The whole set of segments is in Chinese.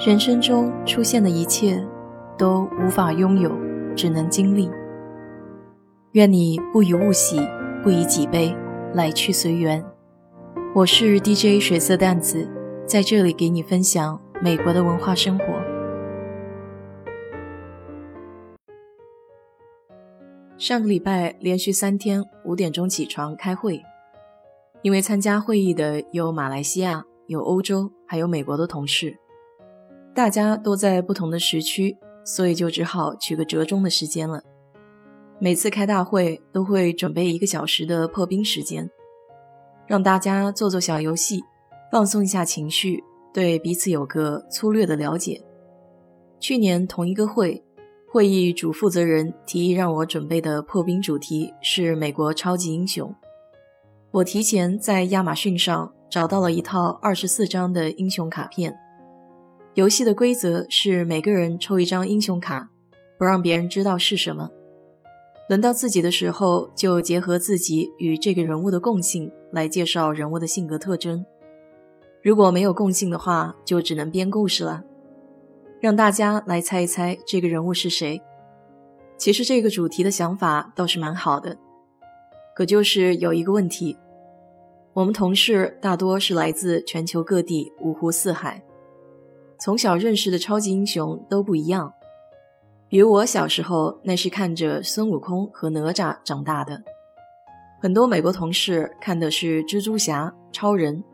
人生中出现的一切，都无法拥有，只能经历。愿你不以物喜，不以己悲，来去随缘。我是 DJ 水色淡子，在这里给你分享美国的文化生活。上个礼拜连续三天五点钟起床开会，因为参加会议的有马来西亚、有欧洲，还有美国的同事。大家都在不同的时区，所以就只好取个折中的时间了。每次开大会都会准备一个小时的破冰时间，让大家做做小游戏，放松一下情绪，对彼此有个粗略的了解。去年同一个会，会议主负责人提议让我准备的破冰主题是美国超级英雄。我提前在亚马逊上找到了一套二十四张的英雄卡片。游戏的规则是每个人抽一张英雄卡，不让别人知道是什么。轮到自己的时候，就结合自己与这个人物的共性来介绍人物的性格特征。如果没有共性的话，就只能编故事了，让大家来猜一猜这个人物是谁。其实这个主题的想法倒是蛮好的，可就是有一个问题：我们同事大多是来自全球各地，五湖四海。从小认识的超级英雄都不一样，比如我小时候那是看着孙悟空和哪吒长大的，很多美国同事看的是蜘蛛侠、超人，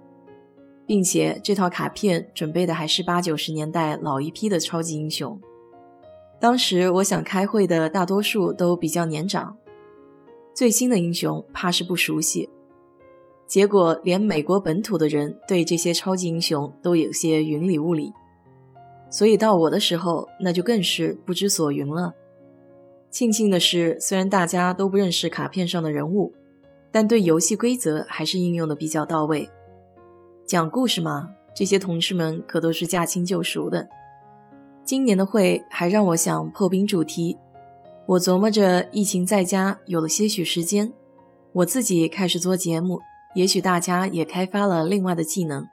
并且这套卡片准备的还是八九十年代老一批的超级英雄。当时我想开会的大多数都比较年长，最新的英雄怕是不熟悉，结果连美国本土的人对这些超级英雄都有些云里雾里。所以到我的时候，那就更是不知所云了。庆幸的是，虽然大家都不认识卡片上的人物，但对游戏规则还是应用的比较到位。讲故事嘛，这些同事们可都是驾轻就熟的。今年的会还让我想破冰主题，我琢磨着疫情在家有了些许时间，我自己开始做节目，也许大家也开发了另外的技能。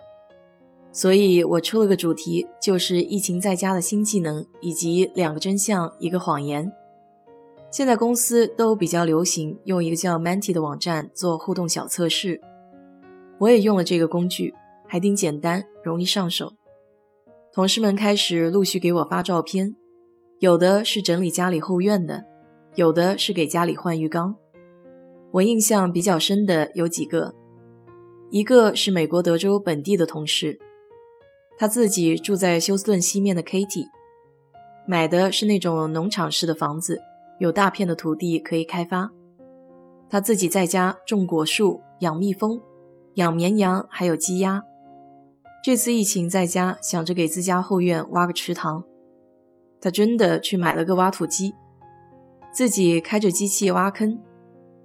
所以我出了个主题，就是疫情在家的新技能，以及两个真相，一个谎言。现在公司都比较流行用一个叫 Menti 的网站做互动小测试，我也用了这个工具，还挺简单，容易上手。同事们开始陆续给我发照片，有的是整理家里后院的，有的是给家里换浴缸。我印象比较深的有几个，一个是美国德州本地的同事。他自己住在休斯顿西面的 Katy，买的是那种农场式的房子，有大片的土地可以开发。他自己在家种果树、养蜜蜂、养绵羊，还有鸡鸭。这次疫情在家，想着给自家后院挖个池塘，他真的去买了个挖土机，自己开着机器挖坑。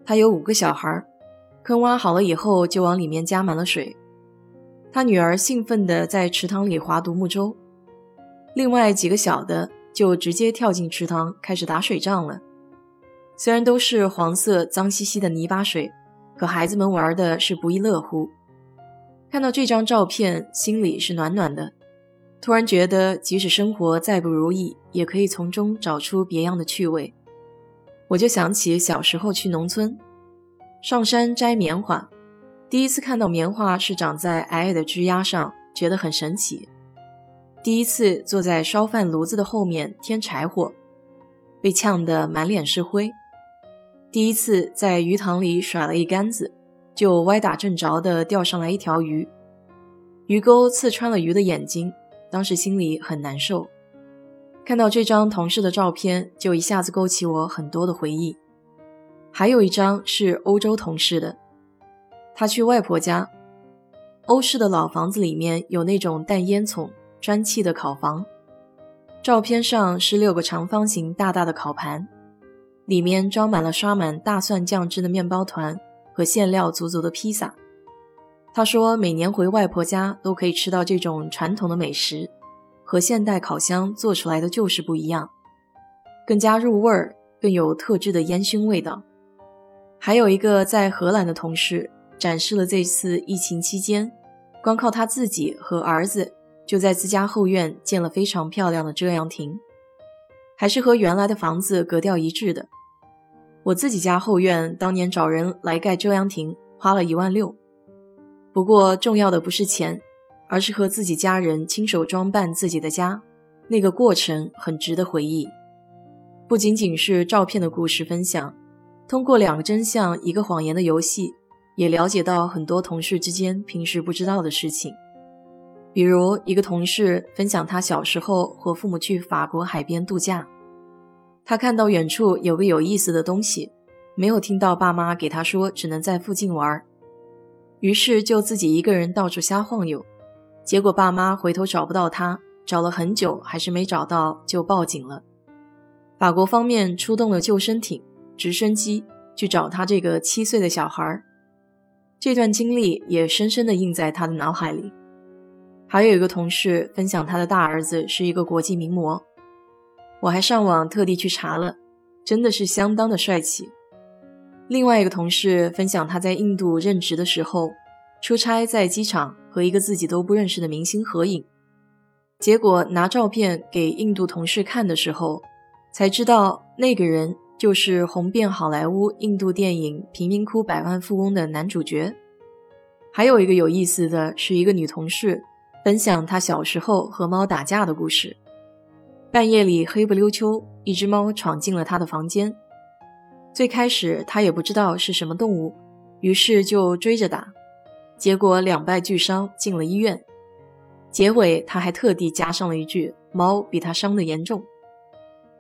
他有五个小孩，坑挖好了以后就往里面加满了水。他女儿兴奋地在池塘里划独木舟，另外几个小的就直接跳进池塘开始打水仗了。虽然都是黄色脏兮兮的泥巴水，可孩子们玩的是不亦乐乎。看到这张照片，心里是暖暖的。突然觉得，即使生活再不如意，也可以从中找出别样的趣味。我就想起小时候去农村，上山摘棉花。第一次看到棉花是长在矮矮的枝丫上，觉得很神奇。第一次坐在烧饭炉子的后面添柴火，被呛得满脸是灰。第一次在鱼塘里甩了一竿子，就歪打正着地钓上来一条鱼，鱼钩刺穿了鱼的眼睛，当时心里很难受。看到这张同事的照片，就一下子勾起我很多的回忆。还有一张是欧洲同事的。他去外婆家，欧式的老房子里面有那种带烟囱、砖砌的烤房。照片上是六个长方形大大的烤盘，里面装满了刷满大蒜酱汁的面包团和馅料足足的披萨。他说，每年回外婆家都可以吃到这种传统的美食，和现代烤箱做出来的就是不一样，更加入味儿，更有特制的烟熏味道。还有一个在荷兰的同事。展示了这次疫情期间，光靠他自己和儿子就在自家后院建了非常漂亮的遮阳亭，还是和原来的房子格调一致的。我自己家后院当年找人来盖遮阳亭，花了一万六。不过重要的不是钱，而是和自己家人亲手装扮自己的家，那个过程很值得回忆。不仅仅是照片的故事分享，通过两个真相一个谎言的游戏，也了解到很多同事之间平时不知道的事情。比如，一个同事分享他小时候和父母去法国海边度假，他看到远处有个有意思的东西，没有听到爸妈给他说只能在附近玩，于是就自己一个人到处瞎晃悠。结果爸妈回头找不到他，找了很久还是没找到，就报警了。法国方面出动了救生艇、直升机去找他这个七岁的小孩儿这段经历也深深地印在他的脑海里。还有一个同事分享他的大儿子是一个国际名模，我还上网特地去查了，真的是相当的帅气。另外一个同事分享他在印度任职的时候，出差在机场和一个自己都不认识的明星合影，结果拿照片给印度同事看的时候。才知道那个人就是红遍好莱坞印度电影《贫民窟百万富翁》的男主角。还有一个有意思的是，一个女同事分享她小时候和猫打架的故事。半夜里黑不溜秋，一只猫闯进了她的房间。最开始她也不知道是什么动物，于是就追着打，结果两败俱伤，进了医院。结尾她还特地加上了一句：“猫比她伤得严重。”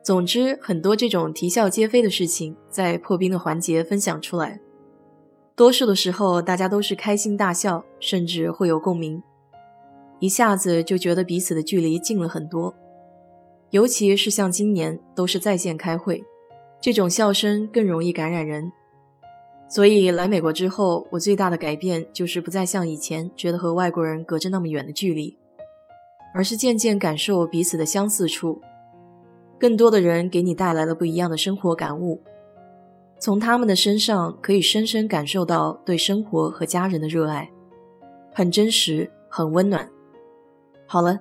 总之，很多这种啼笑皆非的事情在破冰的环节分享出来，多数的时候大家都是开心大笑，甚至会有共鸣，一下子就觉得彼此的距离近了很多。尤其是像今年都是在线开会，这种笑声更容易感染人。所以来美国之后，我最大的改变就是不再像以前觉得和外国人隔着那么远的距离，而是渐渐感受彼此的相似处。更多的人给你带来了不一样的生活感悟，从他们的身上可以深深感受到对生活和家人的热爱，很真实，很温暖。好了，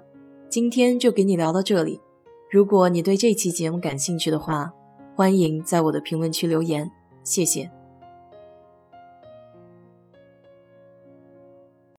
今天就给你聊到这里。如果你对这期节目感兴趣的话，欢迎在我的评论区留言，谢谢。